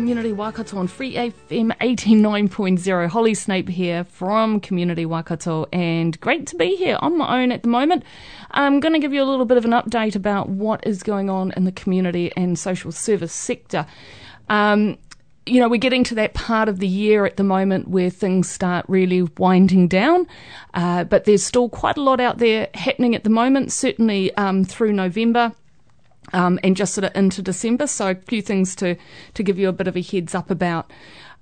Community Waikato on Free FM 89.0. Holly Snape here from Community Waikato, and great to be here on my own at the moment. I'm going to give you a little bit of an update about what is going on in the community and social service sector. Um, you know, we're getting to that part of the year at the moment where things start really winding down, uh, but there's still quite a lot out there happening at the moment, certainly um, through November um, and just sort of into December. So a few things to to give you a bit of a heads up about.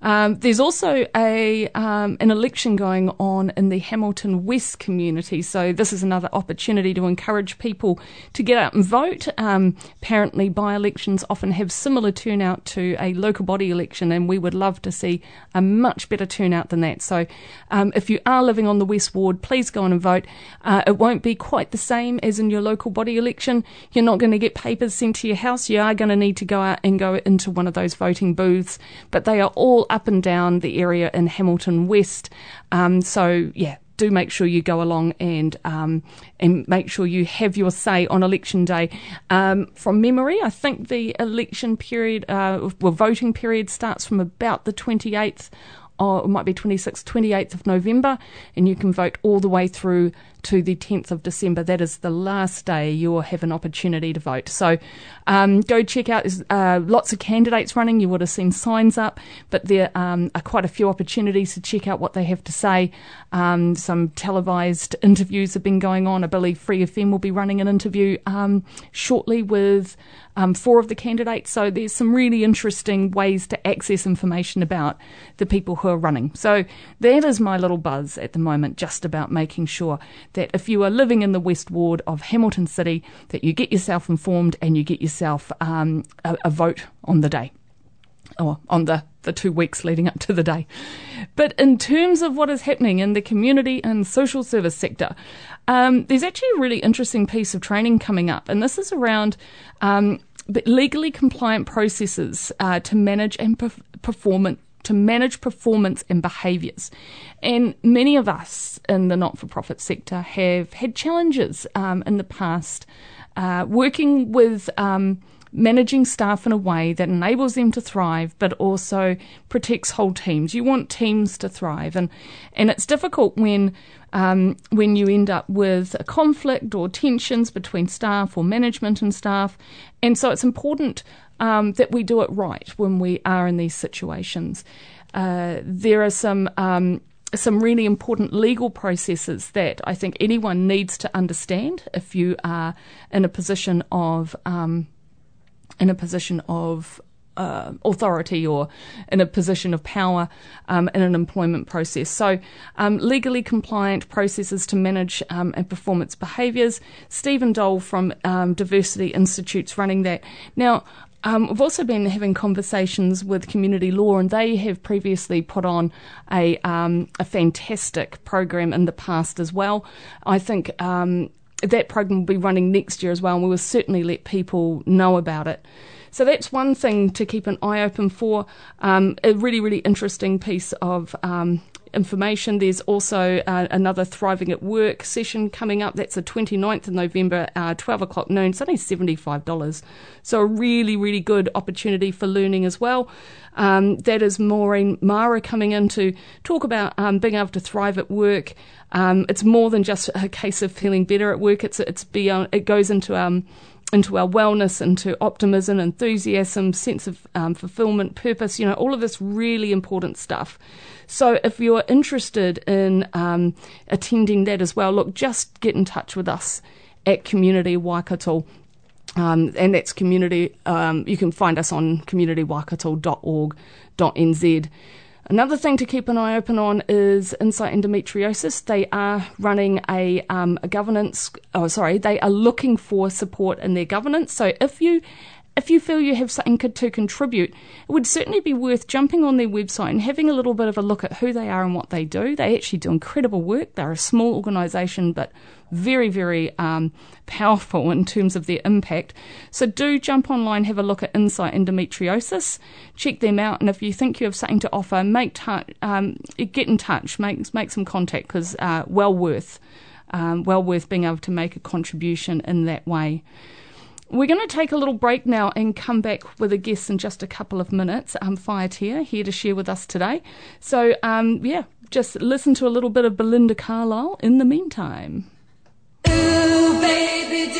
Um, there's also a um, an election going on in the Hamilton West community, so this is another opportunity to encourage people to get out and vote. Um, apparently, by-elections often have similar turnout to a local body election, and we would love to see a much better turnout than that. So, um, if you are living on the West Ward, please go on and vote. Uh, it won't be quite the same as in your local body election. You're not going to get papers sent to your house. You are going to need to go out and go into one of those voting booths, but they are all up and down the area in Hamilton West. Um, so, yeah, do make sure you go along and um, and make sure you have your say on election day. Um, from memory, I think the election period, uh, well, voting period starts from about the 28th or it might be 26th, 28th of November, and you can vote all the way through to the 10th of December. That is the last day you will have an opportunity to vote. So um, go check out. There's uh, lots of candidates running. You would have seen signs up, but there um, are quite a few opportunities to check out what they have to say. Um, some televised interviews have been going on. I believe Free FM will be running an interview um, shortly with um, four of the candidates. So there's some really interesting ways to access information about the people who are running. So that is my little buzz at the moment, just about making sure that if you are living in the West Ward of Hamilton City, that you get yourself informed and you get yourself um, a, a vote on the day or on the, the two weeks leading up to the day. But in terms of what is happening in the community and social service sector, um, there's actually a really interesting piece of training coming up, and this is around um, legally compliant processes uh, to manage and perf- performance to manage performance and behaviours. And many of us in the not for profit sector have had challenges um, in the past uh, working with. Um, managing staff in a way that enables them to thrive but also protects whole teams. You want teams to thrive and and it's difficult when um, when you end up with a conflict or tensions between staff or management and staff. And so it's important um, that we do it right when we are in these situations. Uh, there are some um, some really important legal processes that I think anyone needs to understand if you are in a position of um, in a position of uh, authority or in a position of power um, in an employment process. So, um, legally compliant processes to manage um, and performance behaviours. Stephen Dole from um, Diversity Institute's running that. Now, um, we've also been having conversations with community law, and they have previously put on a um, a fantastic program in the past as well. I think um, that program will be running next year as well, and we will certainly let people know about it. So that's one thing to keep an eye open for. Um, a really, really interesting piece of um, information. There's also uh, another Thriving at Work session coming up. That's the 29th of November, uh, 12 o'clock noon. It's only $75. So a really, really good opportunity for learning as well. Um, that is Maureen Mara coming in to talk about um, being able to thrive at work. Um, it's more than just a case of feeling better at work. It's it's beyond. It goes into um, into our wellness, into optimism, enthusiasm, sense of um, fulfillment, purpose, you know, all of this really important stuff. So if you're interested in um, attending that as well, look, just get in touch with us at Community Waikato. Um, and that's community, um, you can find us on communitywaikato.org.nz. Another thing to keep an eye open on is Insight Endometriosis. They are running a, um, a governance, oh, sorry, they are looking for support in their governance. So if you if you feel you have something to contribute, it would certainly be worth jumping on their website and having a little bit of a look at who they are and what they do. They actually do incredible work. They're a small organisation, but very, very um, powerful in terms of their impact. So do jump online, have a look at Insight Endometriosis, check them out, and if you think you have something to offer, make um, get in touch, make make some contact because uh, well worth um, well worth being able to make a contribution in that way. We're going to take a little break now and come back with a guest in just a couple of minutes. Um, Whaetia here to share with us today. So, um, yeah, just listen to a little bit of Belinda Carlisle in the meantime. Ooh, baby,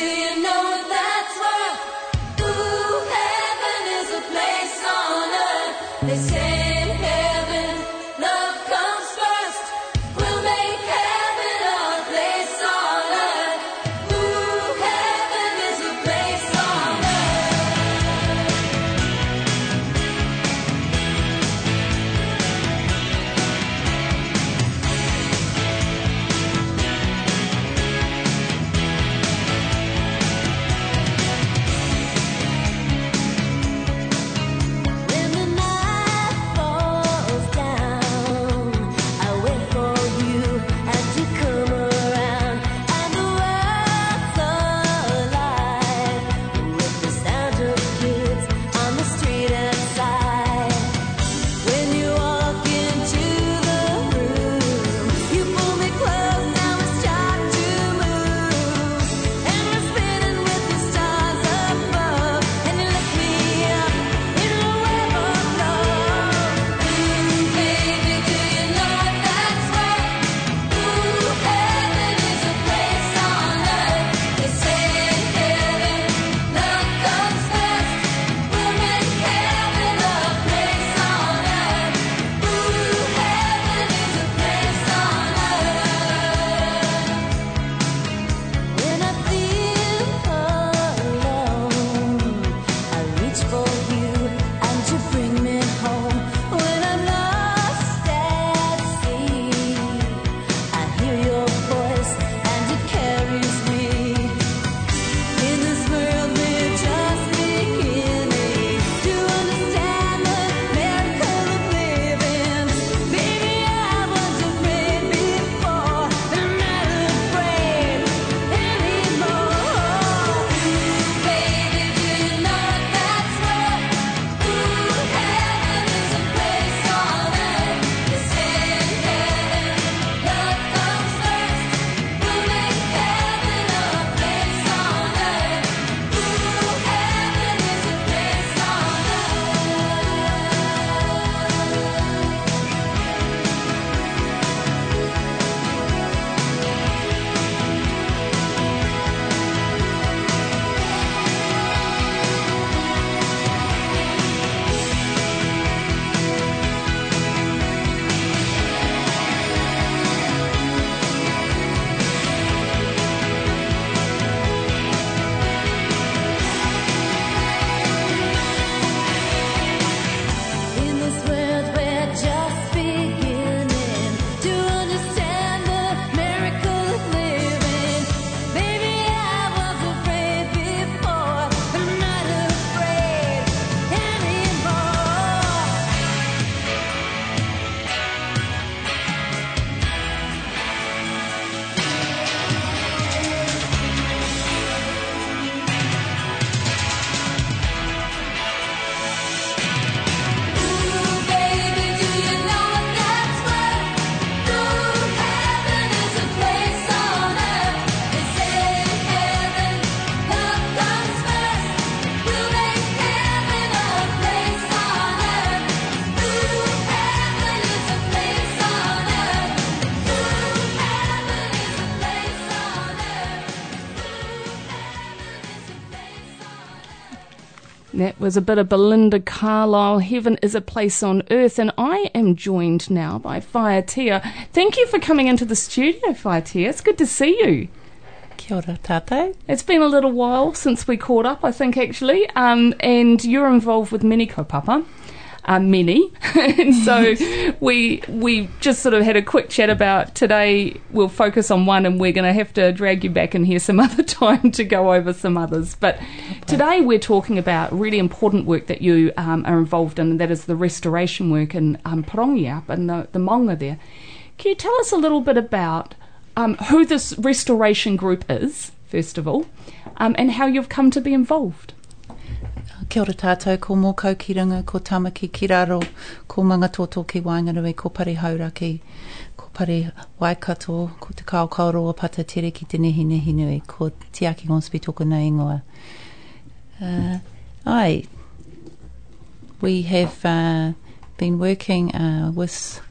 That was a bit of Belinda Carlisle. Heaven is a place on earth, and I am joined now by Whaetia. Thank you for coming into the studio, Whaetia. It's good to see you. Kia ora tātou. It's been a little while since we caught up, I think, actually, um, and you're involved with Mini Kaupapa. Um, many. and so we we just sort of had a quick chat about today. We'll focus on one, and we're going to have to drag you back in here some other time to go over some others. But today we're talking about really important work that you um, are involved in, and that is the restoration work in um, Parongi up in the, the maunga there. Can you tell us a little bit about um, who this restoration group is, first of all, um, and how you've come to be involved? Kia ora tātou, ko mōkau ki runga, ko tamaki ki raro, ko mangatoto ki Wainganui, ko pari hauraki, ko pari waikato, ko te kao kauroa pata tere ki te nehi nehi nui, ko te aki ngonspi toko na ingoa. Uh, ai, we have uh, been working uh, with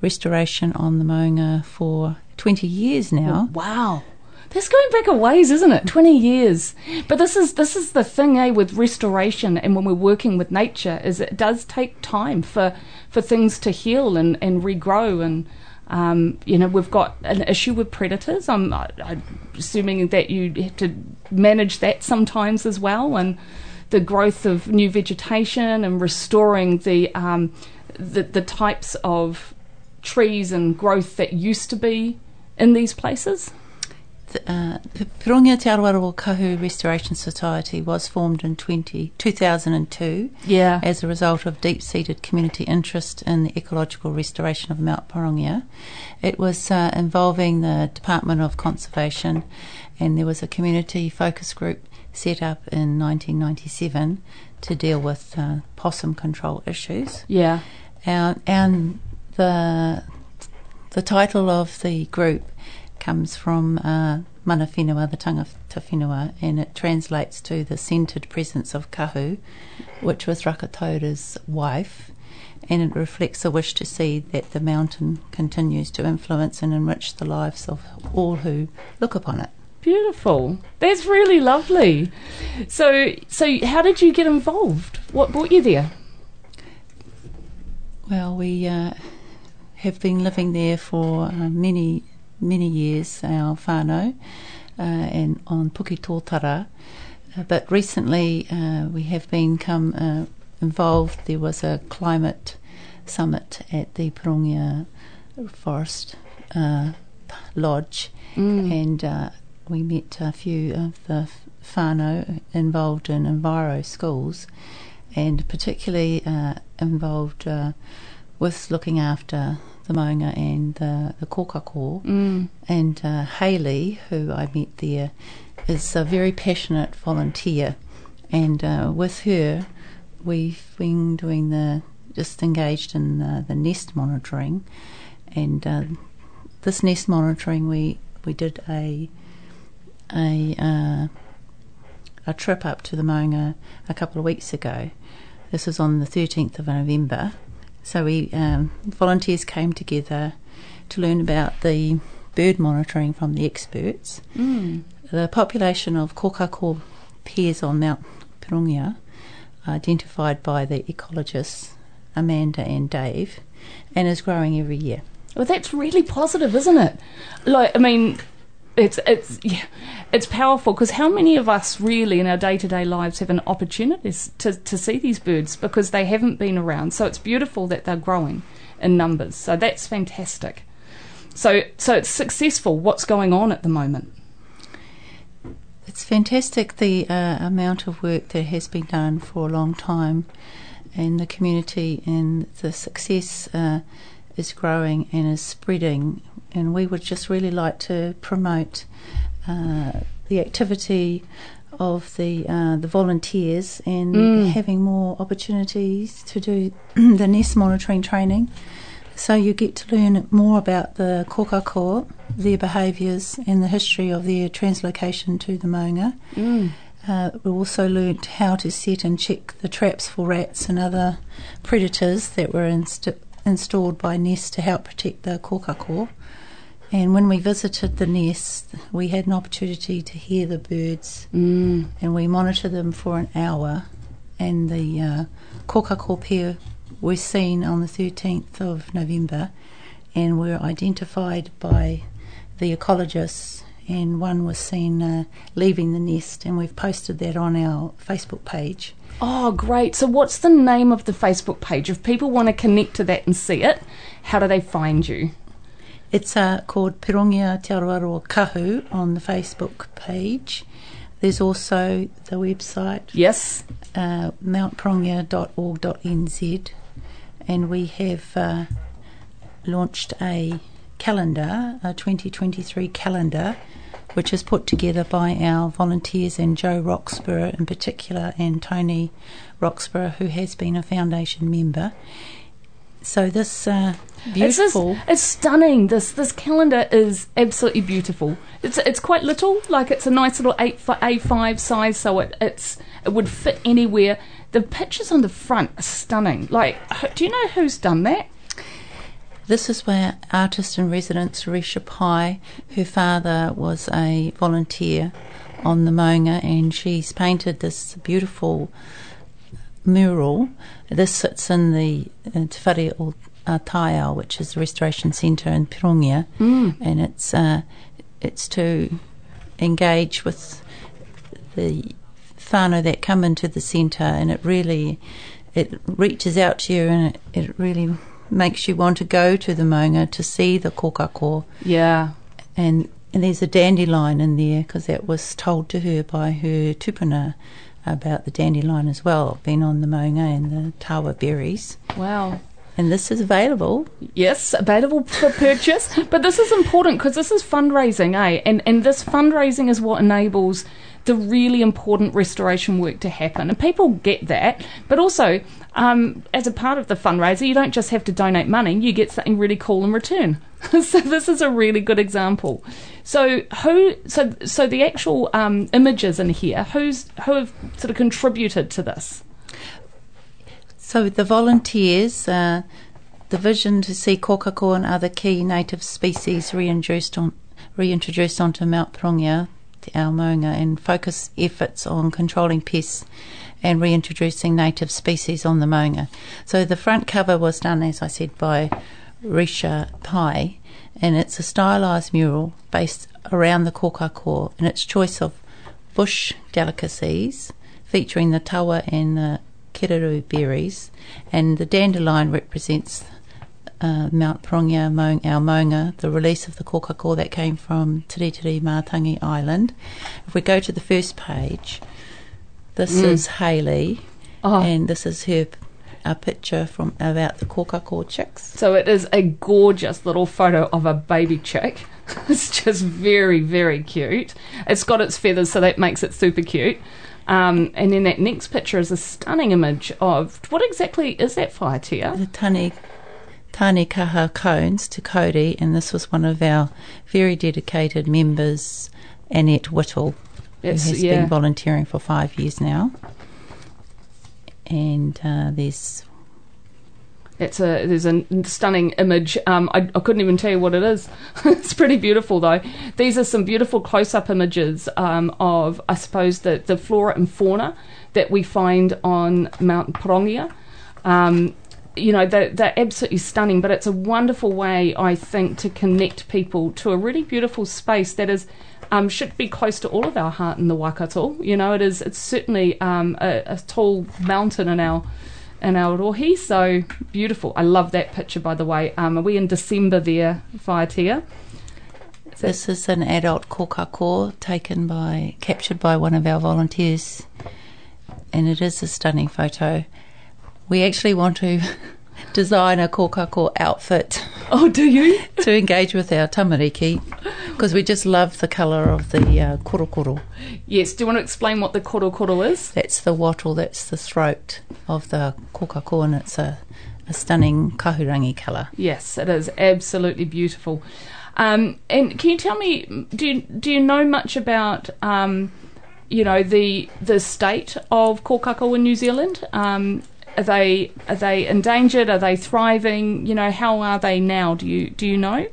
restoration on the Maunga for 20 years now. Wow. That's going back a ways, isn't it? Twenty years. But this is this is the thing, eh, with restoration and when we're working with nature, is it does take time for for things to heal and, and regrow and um, you know, we've got an issue with predators. I'm, I'm assuming that you have to manage that sometimes as well, and the growth of new vegetation and restoring the um, the, the types of trees and growth that used to be in these places. Uh, P- Pirongia Te Aroaro Kahu Restoration Society was formed in 20, 2002 Yeah. as a result of deep-seated community interest in the ecological restoration of Mount Pirongia. It was uh, involving the Department of Conservation and there was a community focus group set up in 1997 to deal with uh, possum control issues. Yeah. And, and the the title of the group comes from uh, mana whenua, the tangata whenua, and it translates to the centred presence of kahu, which was Rakataura's wife, and it reflects a wish to see that the mountain continues to influence and enrich the lives of all who look upon it. Beautiful. That's really lovely. So, so how did you get involved? What brought you there? Well, we uh, have been living there for uh, many, many years, our whānau, uh, and on Puki Tōtara. Uh, but recently uh, we have become uh, involved. There was a climate summit at the Pirongia Forest uh, Lodge, and uh, we met a few of the whānau involved in Enviroschools, and particularly uh, involved uh, with looking after the maunga and the, the kokako. Mm. And uh, Hayley, who I met there, is a very passionate volunteer. And uh, with her, we've been doing the, just engaged in the, the nest monitoring. And uh, this nest monitoring, we, we did a, a, uh, a trip up to the Maunga a couple of weeks ago. This was on the 13th of November. So we um, volunteers came together to learn about the bird monitoring from the experts. Mm. The population of kokako pairs on Mount Pirongia, identified by the ecologists Amanda and Dave, and is growing every year. Well, that's really positive, isn't it? Like, I mean, it's it's yeah, it's powerful because how many of us really in our day to day lives have an opportunity to to see these birds because they haven't been around. So it's beautiful that they're growing in numbers. So that's fantastic. So so it's successful. What's going on at the moment? It's fantastic the uh, amount of work that has been done for a long time in the community, and the success uh, is growing and is spreading. And we would just really like to promote uh, the activity of the uh, the volunteers and Mm. having more opportunities to do the nest monitoring training. So you get to learn more about the kokako, their behaviours, and the history of their translocation to the maunga. Mm. Uh, we also learnt how to set and check the traps for rats and other predators that were inst- installed by Nest to help protect the kokako. And when we visited the nest, we had an opportunity to hear the birds Mm. and we monitored them for an hour. And the uh, kokako pair were seen on the 13th of November and were identified by the ecologists. And one was seen uh, leaving the nest, and we've posted that on our Facebook page. Oh, great. So, what's the name of the Facebook page? If people want to connect to that and see it, how do they find you? It's uh, called Pirongia Te Aroaro Kahu on the Facebook page. There's also the website Yes. uh, mountpirongia.org.nz and we have uh, launched a calendar, a 2023 calendar, which is put together by our volunteers and Joe Roxburgh in particular and Tony Roxburgh, who has been a foundation member. So this uh, It's, just- beautiful. it's stunning. This this calendar is absolutely beautiful. It's it's quite little, like it's a nice little eight fi- A5 size, so it it's it would fit anywhere. The pictures on the front are stunning. Like, do you know who's done that? This is where artist in residence Risha Pai, her father was a volunteer on the Maunga, and she's painted this beautiful mural. This sits in the uh, Te Whare o Taiao, which is the restoration centre in Pirongia, and it's uh, it's to engage with the whānau that come into the centre, and it really it reaches out to you, and it, it really makes you want to go to the Maunga to see the kokako Yeah. and and there's a dandelion in there because that was told to her by her tupuna about the dandelion as well, Been on the maunga and the tawa berries. Wow. And this is available. Yes, available for purchase. but this is important because this is fundraising, eh? And and this fundraising is what enables the really important restoration work to happen. And people get that, but also um, as a part of the fundraiser, you don't just have to donate money; you get something really cool in return. so this is a really good example. So who? So so the actual um, images in here. Who's who have sort of contributed to this? So the volunteers, uh, the vision to see kokako and other key native species reintroduced on reintroduced onto Mount Pirongia, te ao maunga, and focus efforts on controlling pests and reintroducing native species on the maunga. So the front cover was done, as I said, by Risha Pai, and it's a stylised mural based around the kokako and its choice of bush delicacies featuring the tawa and the kereru berries, and the dandelion represents uh, Mount Pirongia, Maung, our the release of the kokako that came from Tiritiri Mātangi Island. If we go to the first page, this is Hayley, Oh. and this is her a picture from about the kokako chicks. So it is a gorgeous little photo of a baby chick. It's just very, very cute. It's got its feathers, so that makes it super cute. Um, and then that next picture is a stunning image of what exactly is that fire tier? the tani tani kaha cones to Cody, and this was one of our very dedicated members, Annette Whittle, who has yeah. been volunteering for five years now. And uh, there's It's a there's a stunning image. Um, I, I couldn't even tell you what it is. it's pretty beautiful though. These are some beautiful close-up images um, of I suppose the the flora and fauna that we find on Mount Pirongia. Um, you know they're, they're absolutely stunning, but it's a wonderful way I think to connect people to a really beautiful space that is. Um, should be close to all of our heart in the Waikato. You know, it is. It's certainly um, a, a tall mountain in our in our rohe. So beautiful. I love that picture, by the way. Um, are we in December there, Whaetia? this is an adult kokako taken by captured by one of our volunteers, and it is a stunning photo. We actually want to design a kokako outfit Oh, do you? to engage with our tamariki because we just love the colour of the uh, korokoro. Yes. Do you want to explain what the koro koro is? That's the wattle, that's the throat of the kokako, and it's a, a stunning kahurangi colour. Yes, it is absolutely beautiful. Um, and can you tell me, do you, do you know much about, um, you know, the the state of kōkako in New Zealand? Um, are they are they endangered? Are they thriving? You know, how are they now? Do you do you know?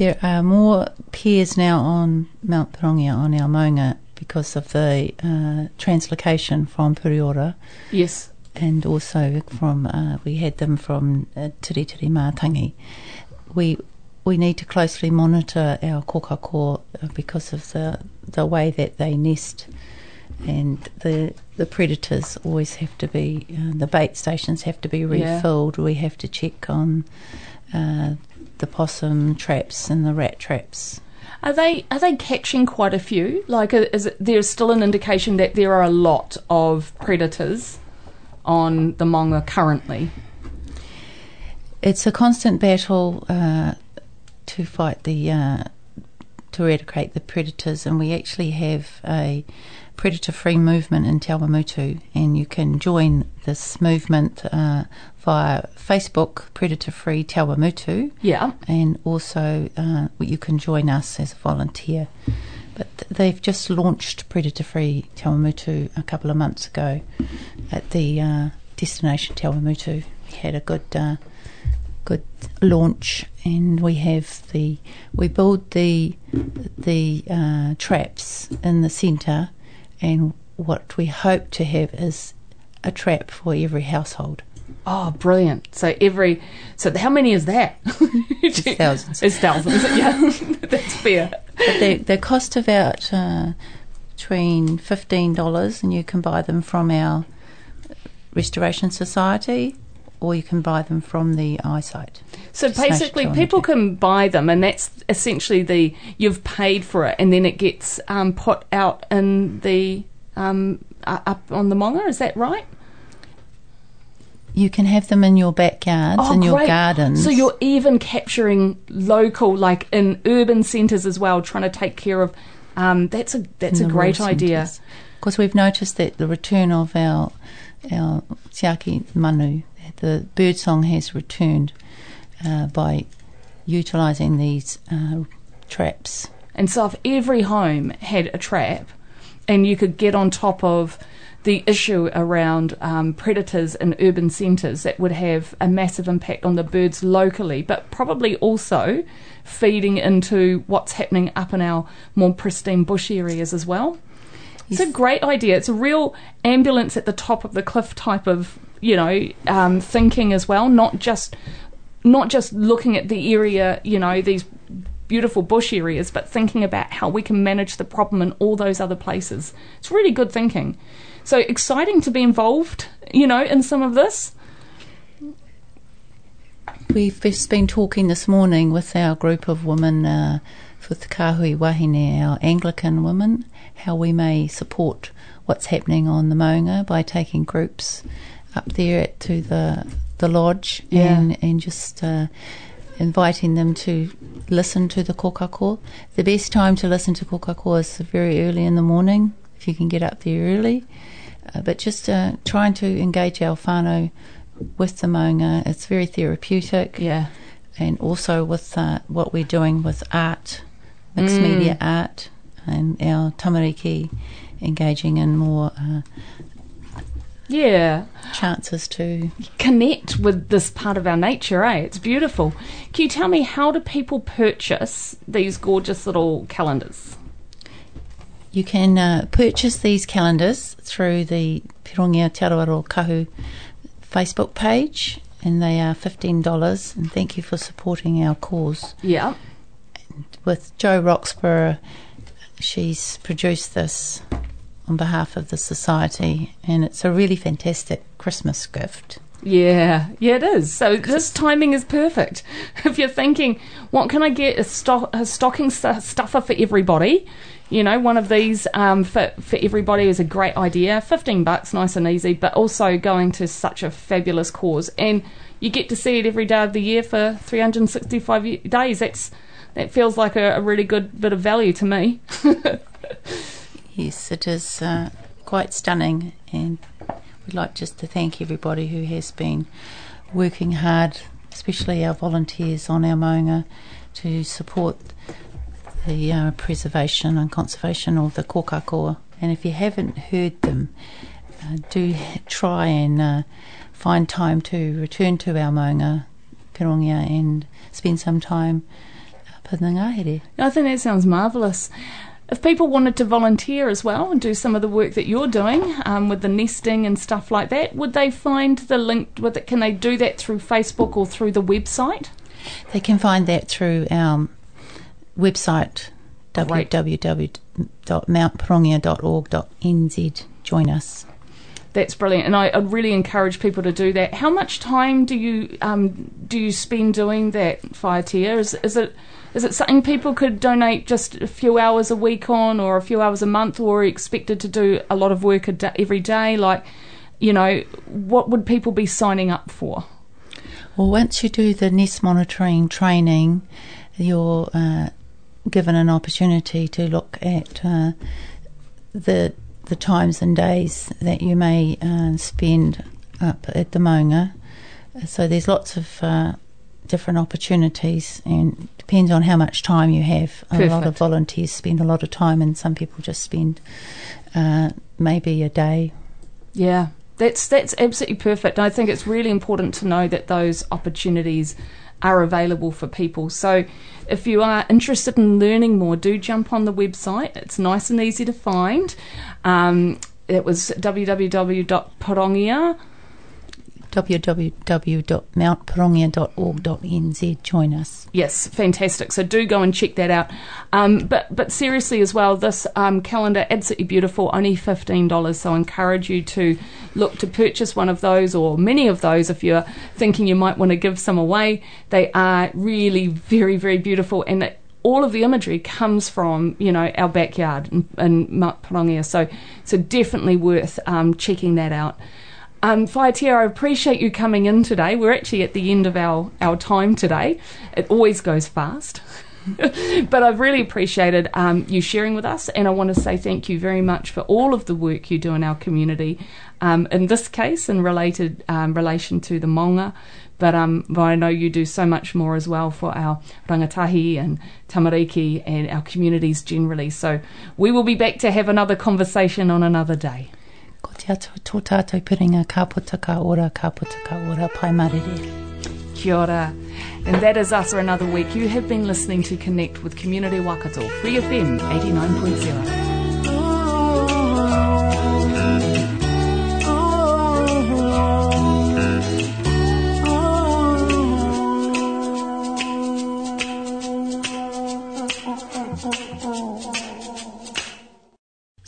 There are more pairs now on Mount Pirongia on our maunga because of the uh, translocation from Pureora Yes. and also from uh, we had them from uh, Mātangi. We we need to closely monitor our kokako uh, because of the the way that they nest and the the predators always have to be uh, the bait stations have to be Yeah. refilled. We have to check on uh, the possum traps and the rat traps. Are they are they catching quite a few? Like, uh, is it, there's still an indication that there are a lot of predators on the maunga currently? It's a constant battle uh, to fight the uh, to eradicate the predators, and we actually have a predator-free movement in Te Awamutu, and you can join this movement uh, via Facebook, Predator-Free Te Awamutu, Yeah. and also uh, you can join us as a volunteer. But th- they've just launched Predator Free Te Awamutu a couple of months ago at the uh, destination Te Awamutu. We had a good uh, good launch, and we have the we build the the uh, traps in the centre, and what we hope to have is a trap for every household. Oh, brilliant! So every so how many is that? It's thousands. It's thousands. Yeah, that's fair. But they, they cost about uh, between fifteen dollars, and you can buy them from our Restoration Society, or you can buy them from the i-SITE. So basically, people can buy them, and that's essentially the you've paid for it, and then it gets um, put out in the um, up on the maunga. Is that right? You can have them in your backyards, in your Oh, great. gardens. So you're even capturing local, like in urban centres as well, trying to take care of. Um, that's a that's a great idea. Because we've noticed that the return of our our tiaki manu, the birdsong has returned uh, by utilising these uh, traps. And so if every home had a trap, and you could get on top of the issue around um, predators in urban centres, that would have a massive impact on the birds locally, but probably also feeding into what's happening up in our more pristine bush areas as well. It's a great idea. It's a real ambulance at the top of the cliff type of, you know, um, thinking as well. Not just, not just looking at the area, you know, these beautiful bush areas, but thinking about how we can manage the problem in all those other places. It's really good thinking. So exciting to be involved, you know, in some of this. We've just been talking this morning with our group of women, uh, with Kahui Wahine, our Anglican women, how we may support what's happening on the Maunga by taking groups up there at, to the the lodge Yeah. and and just uh, inviting them to listen to the kokako. The best time to listen to kokako is very early in the morning if you can get up there early. Uh, but just uh, trying to engage our whānau with the maunga, it's very therapeutic Yeah. and also with uh, what we're doing with art, mixed Mm. media art, and our tamariki engaging in more uh, Yeah. chances to. Connect with this part of our nature, eh? It's beautiful. Can you tell me how do people purchase these gorgeous little calendars? You can uh, purchase these calendars through the Pirongia Te Aroaro Kahu Facebook page, and they are $15. And thank you for supporting our cause. Yeah. With Joe Roxburgh, she's produced this on behalf of the society, and it's a really fantastic Christmas gift. Yeah, yeah, it is. So this timing is perfect. If you're thinking, what can I get a, stock, a stocking stu- stuffer for everybody? You know, one of these um, for for everybody is a great idea. Fifteen bucks, nice and easy, but also going to such a fabulous cause, and you get to see it every day of the year for 365 days. That's that feels like a, a really good bit of value to me. Yes, it is uh, quite stunning, and we'd like just to thank everybody who has been working hard, especially our volunteers on our maunga, to support the uh, preservation and conservation of the kokako. And if you haven't heard them, uh, do try and uh, find time to return to our maunga, Pirongia, and spend some time up in the ngahere. I think that sounds marvellous. If people wanted to volunteer as well and do some of the work that you're doing um, with the nesting and stuff like that, would they find the link? With it? Can they do that through Facebook or through the website? They can find that through our website, Great. www.mountpirongia.org.nz. Join us. That's brilliant, and I, I'd really encourage people to do that. How much time do you um, do you spend doing that Whaetia? Is is it is it something people could donate just a few hours a week on, or a few hours a month, or are you expected to do a lot of work a da every day? Like, you know, what would people be signing up for? Well, once you do the nest monitoring training, you're uh, given an opportunity to look at uh, the the times and days that you may uh, spend up at the maunga. So there's lots of uh, different opportunities, and depends on how much time you have. A lot of volunteers spend a lot of time, and some people just spend uh, maybe a day. Yeah, that's that's absolutely perfect. I think it's really important to know that those opportunities are available for people. So if you are interested in learning more, do jump on the website. It's nice and easy to find. Um, it was www.porongia. www.mountpirongia.org.nz. Join us. Yes, fantastic. So do go and check that out. Um, but but seriously as well, this um, calendar absolutely beautiful. Only fifteen dollars. So I encourage you to look to purchase one of those or many of those if you're thinking you might want to give some away. They are really very very beautiful and. It, all of the imagery comes from, you know, our backyard in, in Mount Parongia, so so definitely worth um, checking that out. Um, Whaetia, I appreciate you coming in today. We're actually at the end of our, our time today. It always goes fast. but I've really appreciated um, you sharing with us, and I want to say thank you very much for all of the work you do in our community. Um, in this case, in related um, relation to the maunga, but um, but I know you do so much more as well for our rangatahi and tamariki and our communities generally. So we will be back to have another conversation on another day. Ko te atu tō tātou piringa ka puta ka ora, ka puta ka ora, pai marere. Kia ora. And that is us for another week. You have been listening to Connect with Community Waikato, Free FM 89.0.